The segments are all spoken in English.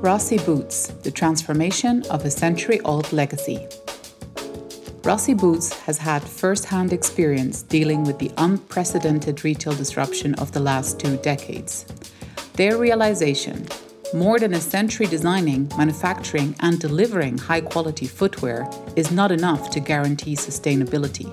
Rossi Boots The Transformation of a Century Old Legacy. Rossi Boots has had first hand experience dealing with the unprecedented retail disruption of the last two decades. Their realization more than a century designing, manufacturing, and delivering high quality footwear is not enough to guarantee sustainability.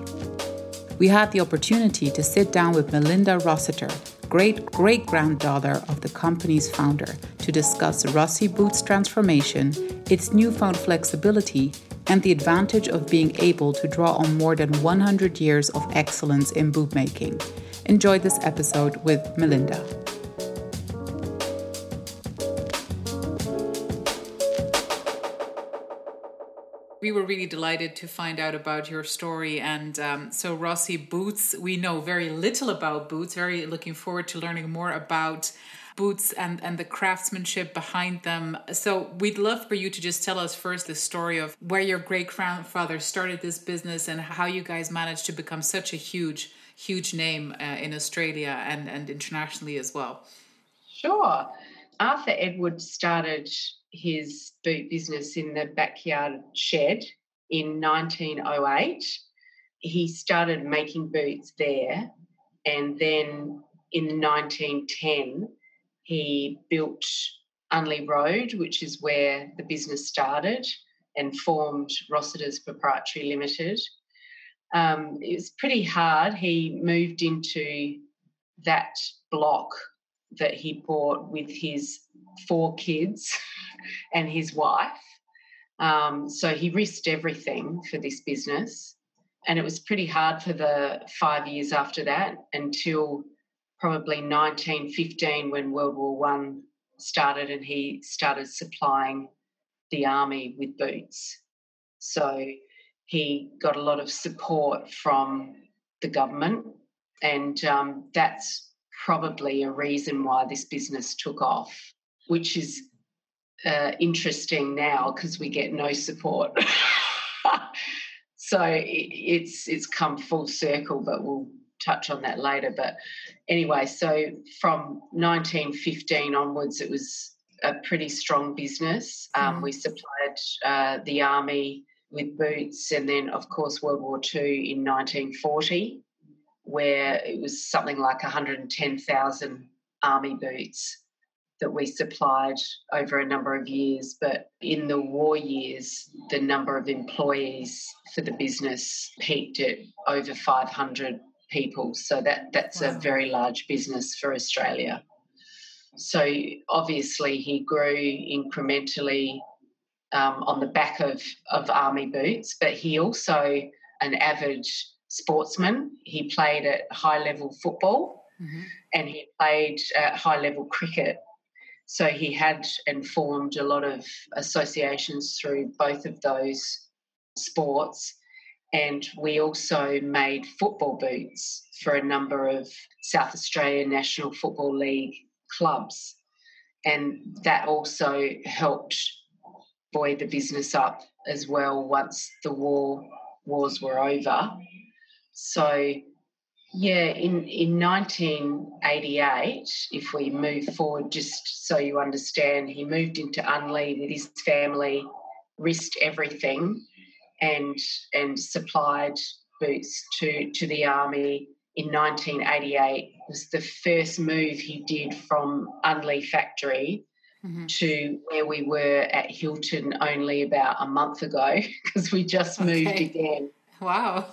We had the opportunity to sit down with Melinda Rossiter, great great granddaughter of the company's founder, to discuss Rossi Boots transformation, its newfound flexibility, and the advantage of being able to draw on more than 100 years of excellence in bootmaking. Enjoy this episode with Melinda. We were really delighted to find out about your story. And um, so, Rossi Boots, we know very little about boots. Very looking forward to learning more about boots and, and the craftsmanship behind them. So, we'd love for you to just tell us first the story of where your great grandfather started this business and how you guys managed to become such a huge, huge name uh, in Australia and, and internationally as well. Sure. Arthur Edward started his boot business in the backyard shed in 1908. He started making boots there, and then in 1910, he built Unley Road, which is where the business started, and formed Rossiter's Proprietary Limited. Um, it was pretty hard. He moved into that block that he bought with his four kids and his wife. Um, so he risked everything for this business. And it was pretty hard for the five years after that until probably 1915 when World War One started and he started supplying the army with boots. So he got a lot of support from the government, and um, that's probably a reason why this business took off, which is uh, interesting now because we get no support. so it's it's come full circle, but we'll touch on that later. But anyway, so from 1915 onwards, it was a pretty strong business. Um, mm. We supplied uh, the army with boots, and then of course World War II in 1940, where it was something like 110,000 army boots that we supplied over a number of years. But in the war years, the number of employees for the business peaked at over 500 people. So that, that's wow. a very large business for Australia. So obviously, he grew incrementally um, on the back of, of army boots, but he also an avid sportsman. He played at high level football mm-hmm. and he played at high level cricket so he had and formed a lot of associations through both of those sports. And we also made football boots for a number of South Australian National Football League clubs. And that also helped buoy the business up as well once the war wars were over. So yeah, in, in 1988, if we move forward, just so you understand, he moved into Unley with his family, risked everything, and and supplied boots to to the army in 1988. It was the first move he did from Unley factory mm-hmm. to where we were at Hilton only about a month ago because we just okay. moved again. Wow.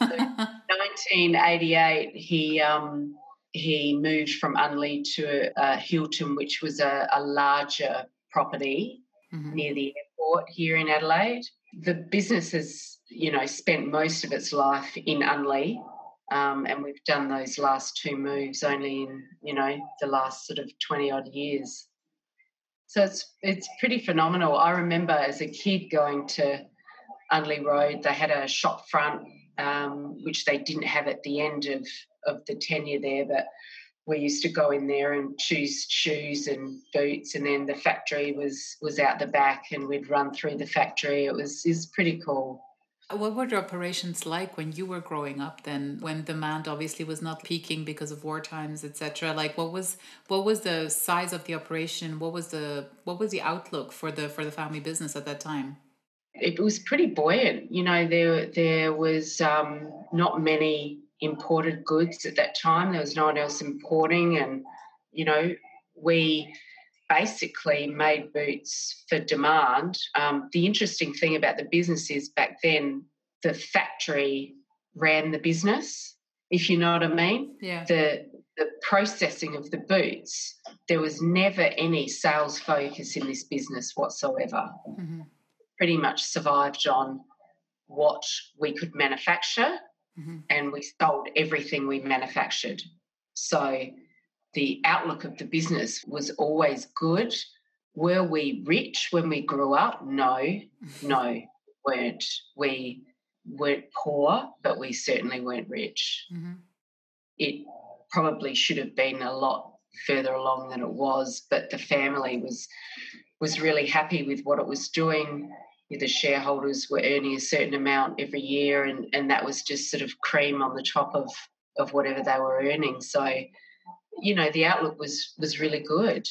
So 1988, he um, he moved from Unley to uh, Hilton, which was a, a larger property mm-hmm. near the airport here in Adelaide. The business has, you know, spent most of its life in Unley, um, and we've done those last two moves only in, you know, the last sort of 20 odd years. So it's it's pretty phenomenal. I remember as a kid going to Unley Road. They had a shop front, um, which they didn't have at the end of of the tenure there, but we used to go in there and choose shoes and boots, and then the factory was was out the back, and we'd run through the factory. It was is pretty cool. What were the operations like when you were growing up? Then, when demand obviously was not peaking because of war times, etc. Like, what was what was the size of the operation? What was the what was the outlook for the for the family business at that time? It was pretty buoyant. You know, there there was um, not many imported goods at that time. There was no one else importing, and you know, we basically made boots for demand. Um, the interesting thing about the business is back then the factory ran the business, if you know what I mean. Yeah. The the processing of the boots, there was never any sales focus in this business whatsoever. Mm-hmm. Pretty much survived on what we could manufacture mm-hmm. and we sold everything we manufactured. So the outlook of the business was always good. Were we rich when we grew up? No, no, weren't. We weren't poor, but we certainly weren't rich. Mm-hmm. It probably should have been a lot further along than it was, but the family was was really happy with what it was doing the shareholders were earning a certain amount every year, and, and that was just sort of cream on the top of, of whatever they were earning. So, you know, the outlook was was really good.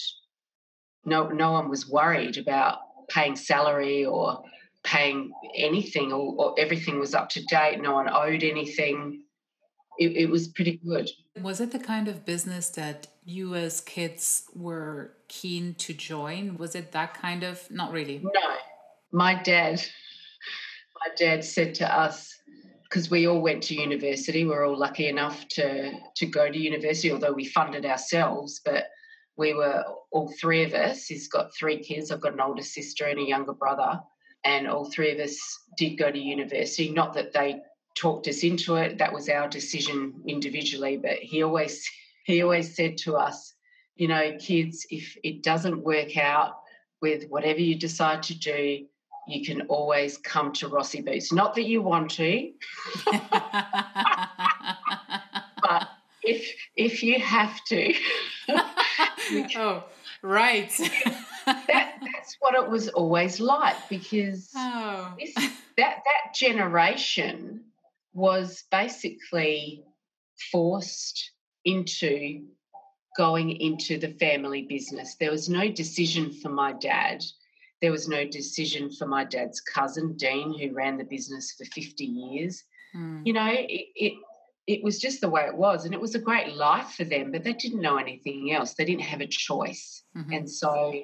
No, no one was worried about paying salary or paying anything, or, or everything was up to date. No one owed anything. It, it was pretty good. Was it the kind of business that you as kids were keen to join? Was it that kind of? Not really. No, my dad, my dad said to us, because we all went to university, we are all lucky enough to to go to university, although we funded ourselves, but we were all three of us. He's got three kids. I've got an older sister and a younger brother, and all three of us did go to university. Not that they talked us into it; that was our decision individually. But he always he always said to us, you know, kids, if it doesn't work out with whatever you decide to do, you can always come to Rossi Boots. Not that you want to, but if if you have to. oh, right. that, that's what it was always like because oh. this, that that generation was basically forced into going into the family business. There was no decision for my dad there was no decision for my dad's cousin, Dean, who ran the business for 50 years. Mm. You know, it, it it was just the way it was and it was a great life for them but they didn't know anything else they didn't have a choice mm-hmm. and so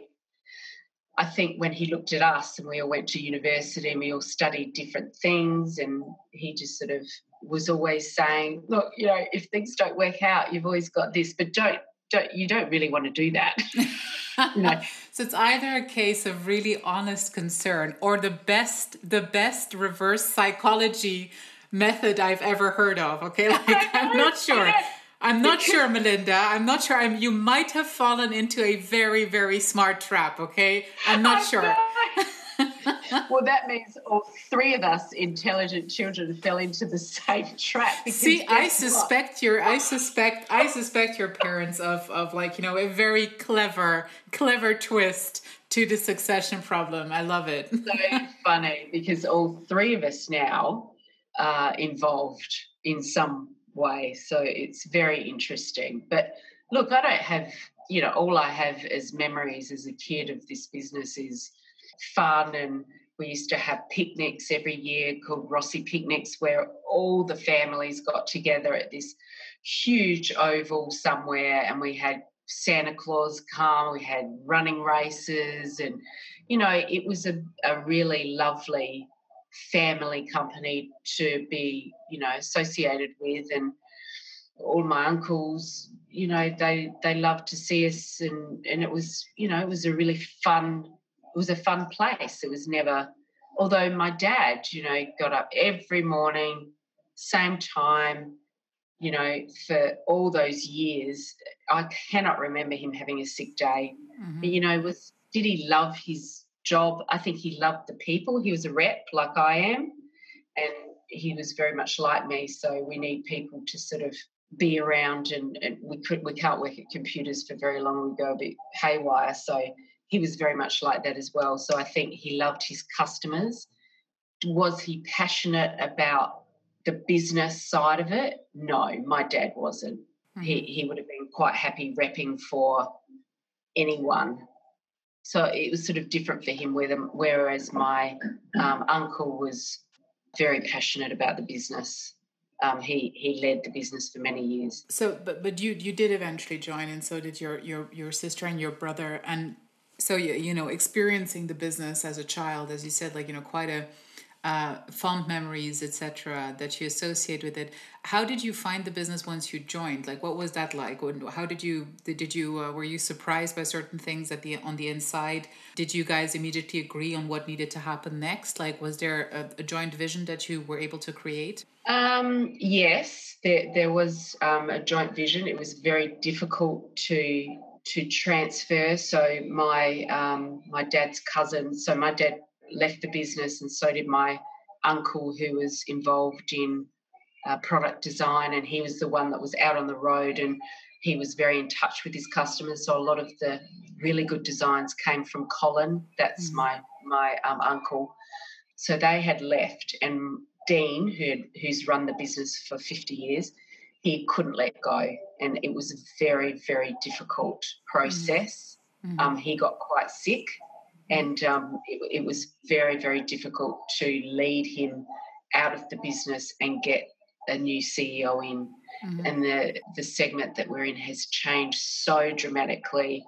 i think when he looked at us and we all went to university and we all studied different things and he just sort of was always saying look you know if things don't work out you've always got this but don't don't you don't really want to do that so it's either a case of really honest concern or the best the best reverse psychology method I've ever heard of. Okay, like I'm not sure. I'm not sure, Melinda. I'm not sure. I'm, you might have fallen into a very, very smart trap. Okay, I'm not sure. Well, that means all three of us intelligent children fell into the same trap. See, I suspect what? your, I suspect, I suspect your parents of of like you know a very clever, clever twist to the succession problem. I love it. so funny because all three of us now are involved in some way. So it's very interesting. But look, I don't have, you know, all I have as memories as a kid of this business is fun and we used to have picnics every year called Rossi Picnics, where all the families got together at this huge oval somewhere, and we had Santa Claus come, we had running races, and you know, it was a, a really lovely family company to be, you know, associated with, and all my uncles, you know, they they loved to see us, and and it was, you know, it was a really fun it was a fun place. It was never, although my dad, you know, got up every morning, same time, you know, for all those years. I cannot remember him having a sick day. Mm-hmm. But, you know, was did he love his job? I think he loved the people. He was a rep like I am, and he was very much like me. So we need people to sort of be around, and, and we could we can't work at computers for very long. We go a bit haywire. So he was very much like that as well. So I think he loved his customers. Was he passionate about the business side of it? No, my dad wasn't. Mm-hmm. He he would have been quite happy repping for anyone. So it was sort of different for him. Whereas my um, uncle was very passionate about the business. Um, he he led the business for many years. So, but but you you did eventually join, and so did your your your sister and your brother. And so you you know experiencing the business as a child, as you said, like you know quite a uh, fond memories, etc., that you associate with it. How did you find the business once you joined? Like, what was that like? How did you did you uh, were you surprised by certain things at the on the inside? Did you guys immediately agree on what needed to happen next? Like, was there a, a joint vision that you were able to create? Um, yes, there there was um, a joint vision. It was very difficult to to transfer. So my um, my dad's cousin. So my dad left the business, and so did my uncle, who was involved in uh, product design, and he was the one that was out on the road and he was very in touch with his customers. So a lot of the really good designs came from Colin. That's mm. my my um, uncle. So they had left, and Dean, who had, who's run the business for fifty years, he couldn't let go, and it was a very very difficult process. Mm. Um, he got quite sick, and um, it, it, was very very difficult to lead him out of the business and get a new CEO in. Mm-hmm. And the the segment that we're in has changed so dramatically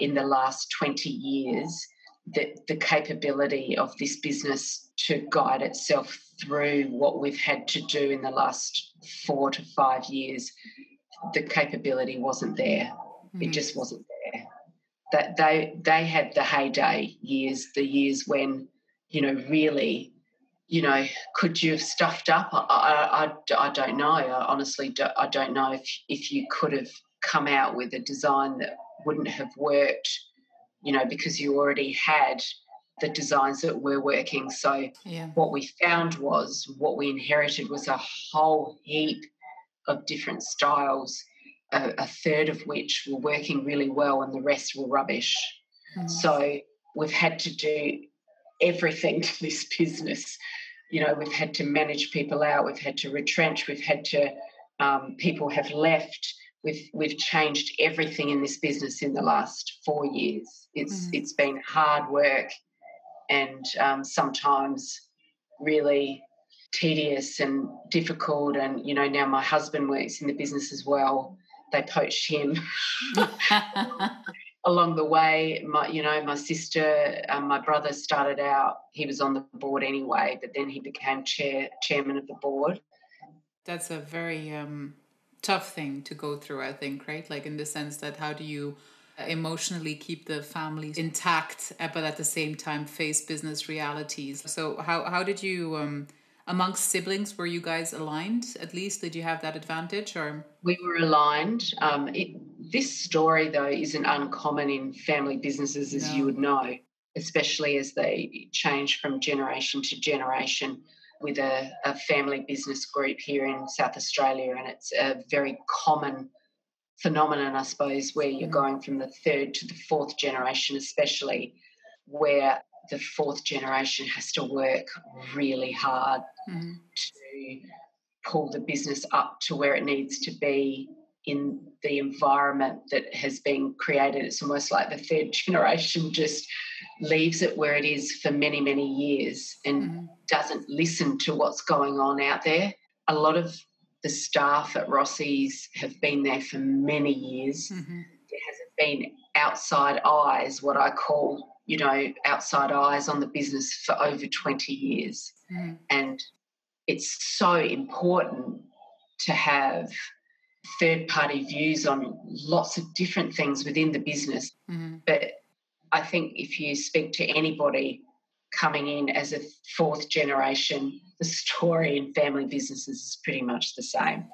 in the last 20 years that the capability of this business to guide itself through what we've had to do in the last four to five years, the capability wasn't there. Mm-hmm. It just wasn't there that they they had the heyday years, the years when you know really, you know, could you have stuffed up? I I, I, I don't know. I honestly do, I don't know if if you could have come out with a design that wouldn't have worked, you know, because you already had the designs that were working. So yeah. what we found was what we inherited was a whole heap of different styles a, a, third of which were working really well and the rest were rubbish. Mm. So we've had to do everything to this business. You know, we've had to manage people out, we've had to retrench, we've had to, um, people have left. We've, we've changed everything in this business in the last four years. It's mm. it's been hard work and um, sometimes really tedious and difficult and you know now my husband works in the business as well they poached him along the way. My, you know, my sister, um, my brother started out. He was on the board anyway, but then he became chair chairman of the board. That's a very um, tough thing to go through, I think, right? Like in the sense that how do you emotionally keep the family intact, uh, but at the same time face business realities. So how how did you um, amongst siblings were you guys aligned at least did you have that advantage or we were aligned um, it, this story though isn't uncommon in family businesses as no. you would know especially as they change from generation to generation with a, a family business group here in south australia and it's a very common phenomenon i suppose where you're mm. going from the third to the fourth generation especially where the fourth generation has to work really hard mm. to pull the business up to where it needs to be in the environment that has been created. It's almost like the third generation just leaves it where it is for many, many years and mm-hmm. doesn't listen to what's going on out there. A lot of the staff at Rossi's have been there for many years. Mm-hmm. There hasn't been outside eyes, what I call you know, outside eyes on the business for over 20 years. Mm. And it's so important to have third party views on lots of different things within the business. Mm. But I think if you speak to anybody coming in as a fourth generation, the story in family businesses is pretty much the same.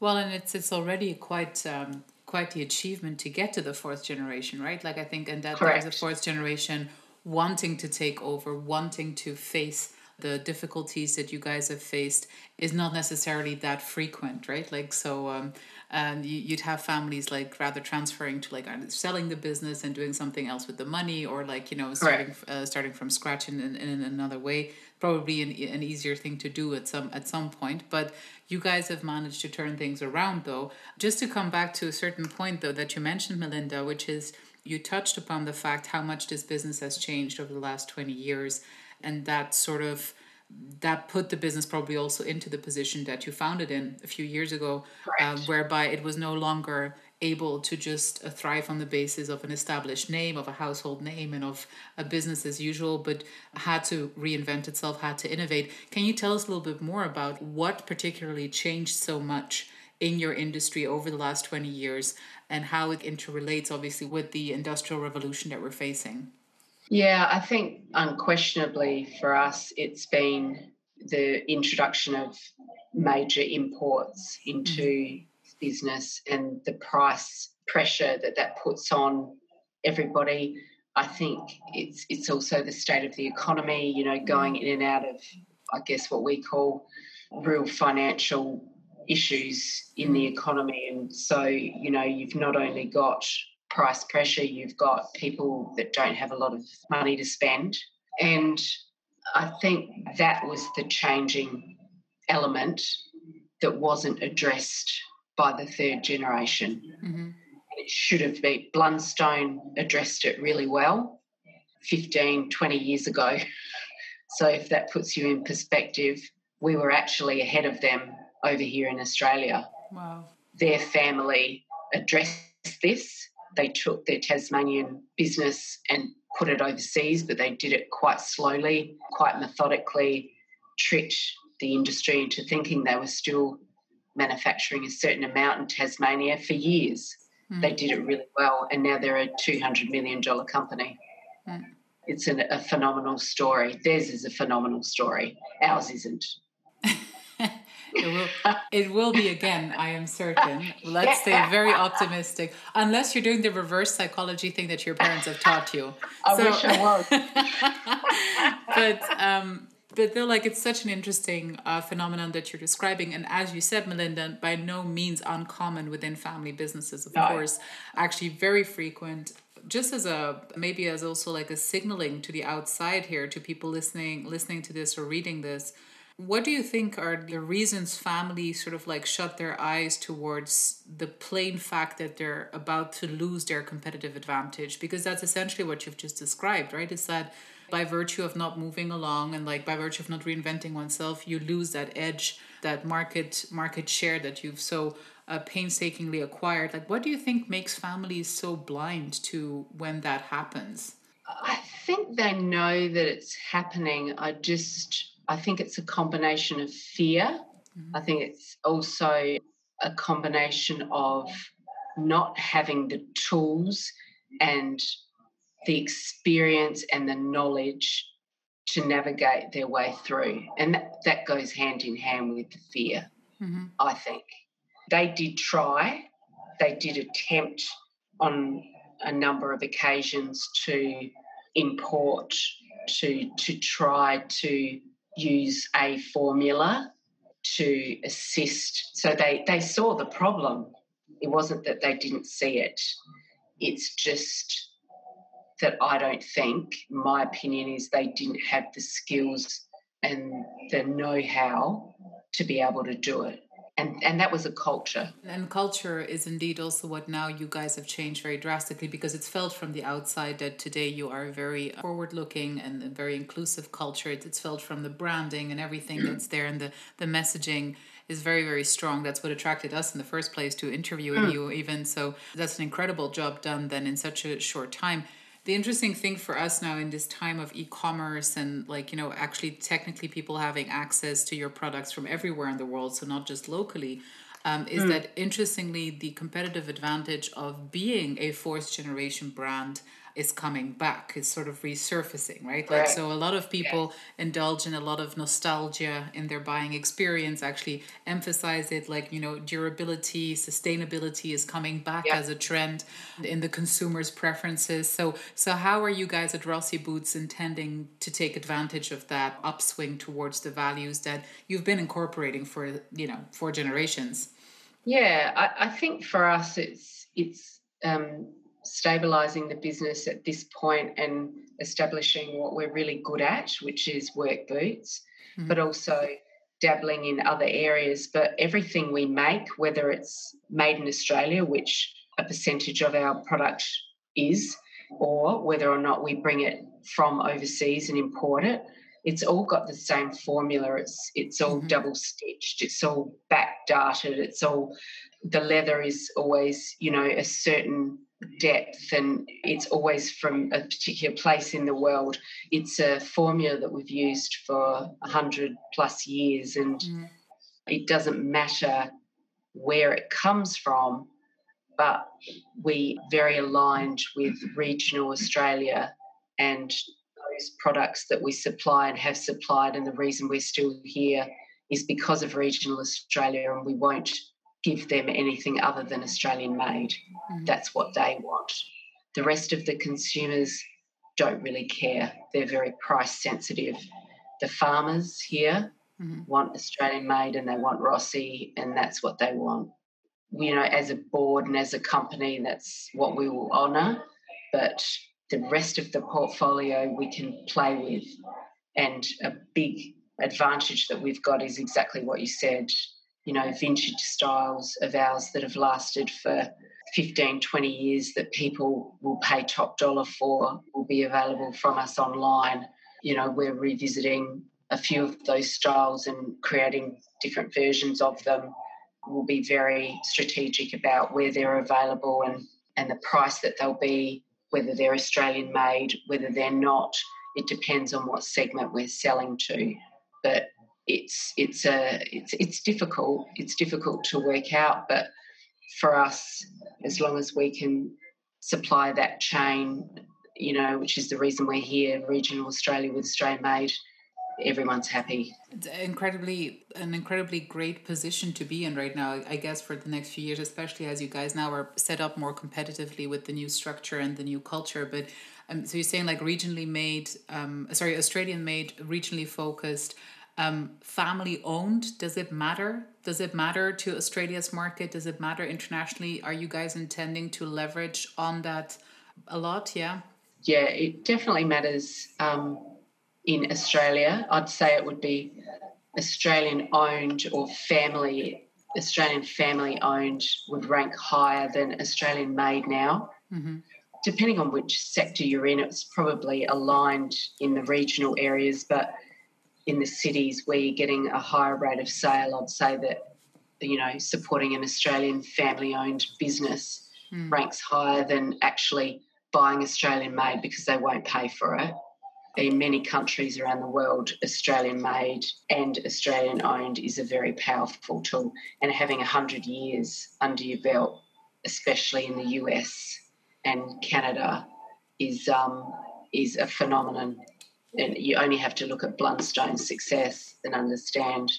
Well, and it's it's already quite um, quite the achievement to get to the fourth generation, right? Like I think, and that Correct. there's a fourth generation wanting to take over, wanting to face the difficulties that you guys have faced is not necessarily that frequent, right? Like so, um, and you, you'd have families like rather transferring to like either selling the business and doing something else with the money, or like you know starting uh, starting from scratch in, in, in another way. Probably an, an easier thing to do at some at some point, but you guys have managed to turn things around. Though, just to come back to a certain point though that you mentioned, Melinda, which is you touched upon the fact how much this business has changed over the last 20 years and that sort of that put the business probably also into the position that you found it in a few years ago um, whereby it was no longer able to just uh, thrive on the basis of an established name of a household name and of a business as usual but had to reinvent itself had to innovate. Can you tell us a little bit more about what particularly changed so much in your industry over the last 20 years and how it interrelates obviously with the industrial revolution that we're facing yeah i think unquestionably for us it's been the introduction of major imports into mm. business and the price pressure that that puts on everybody i think it's it's also the state of the economy you know going in and out of i guess what we call real financial issues in the economy. And so, you know, you've not only got price pressure, you've got people that don't have a lot of money to spend. And I think that was the changing element that wasn't addressed by the third generation. Mm-hmm. It should have been, Blundstone addressed it really well 15, 20 years ago. So if that puts you in perspective, we were actually ahead of them over here in Australia. Wow. Their family addressed this. They took their Tasmanian business and put it overseas, but they did it quite slowly, quite methodically, tricked the industry into thinking they were still manufacturing a certain amount in Tasmania for years. Mm. They did it really well, and now they're a $200 million company. Mm. It's an, a phenomenal story. Theirs is a phenomenal story. Ours isn't. It will, it will be again, I am certain. Let's stay very optimistic. Unless you're doing the reverse psychology thing that your parents have taught you. I so, wish I was. but um, but they're like it's such an interesting uh, phenomenon that you're describing and as you said melinda by no means uncommon within family businesses of no. course actually very frequent just as a maybe as also like a signaling to the outside here to people listening listening to this or reading this what do you think are the reasons families sort of like shut their eyes towards the plain fact that they're about to lose their competitive advantage? Because that's essentially what you've just described, right? Is that by virtue of not moving along and like by virtue of not reinventing oneself, you lose that edge, that market market share that you've so uh, painstakingly acquired. Like, what do you think makes families so blind to when that happens? I think they know that it's happening. I just I think it's a combination of fear. Mm-hmm. I think it's also a combination of not having the tools and the experience and the knowledge to navigate their way through. And that, that goes hand in hand with the fear, mm-hmm. I think. They did try, they did attempt on a number of occasions to import, to, to try to use a formula to assist. So they, they saw the problem. It wasn't that they didn't see it. It's just that I don't think, my opinion is they didn't have the skills and the know how to be able to do it and and that was a culture. And culture is indeed also what now you guys have changed very drastically because it's felt from the outside that today you are a very forward looking and a very inclusive culture. It's felt from the branding and everything that's there and the the messaging is very very strong. That's what attracted us in the first place to interviewing mm. you even. So that's an incredible job done then in such a short time the interesting thing for us now in this time of e-commerce and like you know actually technically people having access to your products from everywhere in the world so not just locally um, is mm. that interestingly the competitive advantage of being a fourth generation brand is coming back, is sort of resurfacing, right? Like, so a lot of people yeah. indulge in a lot of nostalgia in their buying experience, actually emphasize it like, you know, durability, sustainability is coming back yeah. as a trend in the consumer's preferences. So, so how are you guys at Rossi Boots intending to take advantage of that upswing towards the values that you've been incorporating for, you know, four generations? Yeah, I, I think for us, it's, it's, um, stabilizing the business at this point and establishing what we're really good at, which is work boots, mm-hmm. but also dabbling in other areas. But everything we make, whether it's made in Australia, which a percentage of our product is, or whether or not we bring it from overseas and import it, it's all got the same formula. It's it's all mm-hmm. double stitched. It's all back darted. It's all the leather is always you know a certain depth and it's always from a particular place in the world. It's a formula that we've used for 100 plus years and mm. it doesn't matter where it comes from, but we very aligned with regional Australia and those products that we supply and have supplied and the reason we're still here is because of regional Australia and we won't give them anything other than Australian made. Mm-hmm. That's what they want. The rest of the consumers don't really care. They're very price sensitive. The farmers here mm-hmm. want Australian made and they want Rossi, and that's what they want. You know, as a board and as a company, that's what we will honour. But the rest of the portfolio we can play with. And a big advantage that we've got is exactly what you said you know, vintage styles of ours that have lasted for 15, 20 years that people will pay top dollar for will be available from us online. You know, we're revisiting a few of those styles and creating different versions of them. We'll be very strategic about where they're available and, and the price that they'll be, whether they're Australian made, whether they're not. It depends on what segment we're selling to. But it's it's a it's it's difficult. It's difficult to work out, but for us, as long as we can supply that chain, you know, which is the reason we're here, regional Australia with Australian made, everyone's happy. It's incredibly an incredibly great position to be in right now. I guess for the next few years, especially as you guys now are set up more competitively with the new structure and the new culture. But um, so you're saying like regionally made, um, sorry, Australian made, regionally focused um, family owned? Does it matter? Does it matter to australia's market? Does it matter internationally? Are you guys intending to leverage on that a lot? Yeah. Yeah it definitely matters um, in australia. I'd say it would be australian owned or family australian family owned would rank higher than australian made now. Mm-hmm. depending on which sector you're in it's probably aligned in the regional areas but in the cities where you're getting a higher rate of sale, I'd say that you know supporting an Australian family-owned business mm. ranks higher than actually buying Australian made because they won't pay for it. In many countries around the world, Australian made and Australian owned is a very powerful tool. And having 100 years under your belt, especially in the US and Canada, is, um, is a phenomenon and you only have to look at Blundstone's success and understand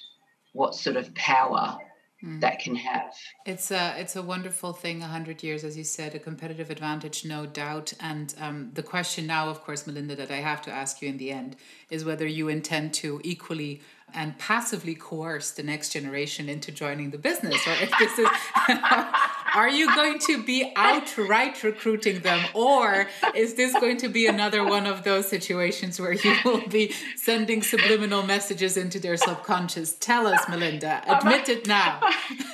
what sort of power mm. that can have. It's a it's a wonderful thing. hundred years, as you said, a competitive advantage, no doubt. And um, the question now, of course, Melinda, that I have to ask you in the end is whether you intend to equally and passively coerce the next generation into joining the business, or if this is. Are you going to be outright recruiting them, or is this going to be another one of those situations where you will be sending subliminal messages into their subconscious? Tell us, Melinda. Admit it now.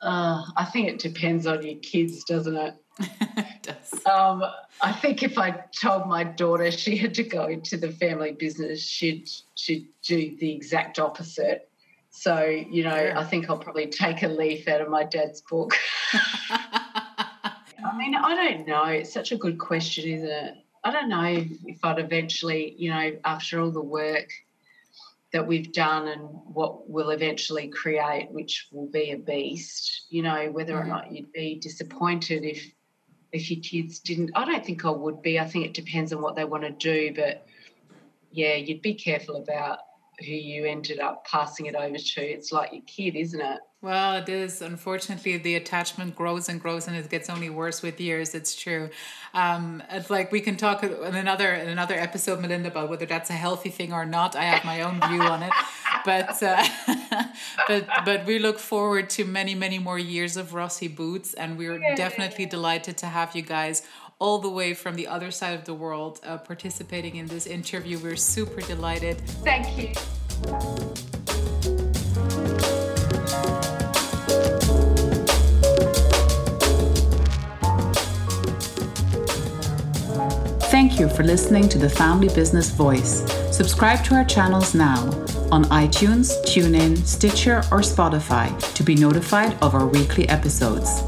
uh, I think it depends on your kids, doesn't it? it does. Um, I think if I told my daughter she had to go into the family business, she'd she'd do the exact opposite. So, you know, yeah. I think I'll probably take a leaf out of my dad's book. I mean, I don't know. It's such a good question, isn't it? I don't know if I'd eventually, you know, after all the work that we've done and what we'll eventually create, which will be a beast, you know, whether mm-hmm. or not you'd be disappointed if if your kids didn't. I don't think I would be. I think it depends on what they want to do, but yeah, you'd be careful about who you ended up passing it over to. It's like your kid, isn't it? Well, it is. Unfortunately, the attachment grows and grows, and it gets only worse with years. It's true. Um, it's like we can talk in another in another episode, Melinda, about whether that's a healthy thing or not. I have my own view on it, but uh, but but we look forward to many many more years of Rossi Boots, and we're Yay. definitely delighted to have you guys all the way from the other side of the world uh, participating in this interview. We're super delighted. Thank you. Thank you for listening to the Family Business Voice. Subscribe to our channels now on iTunes, TuneIn, Stitcher, or Spotify to be notified of our weekly episodes.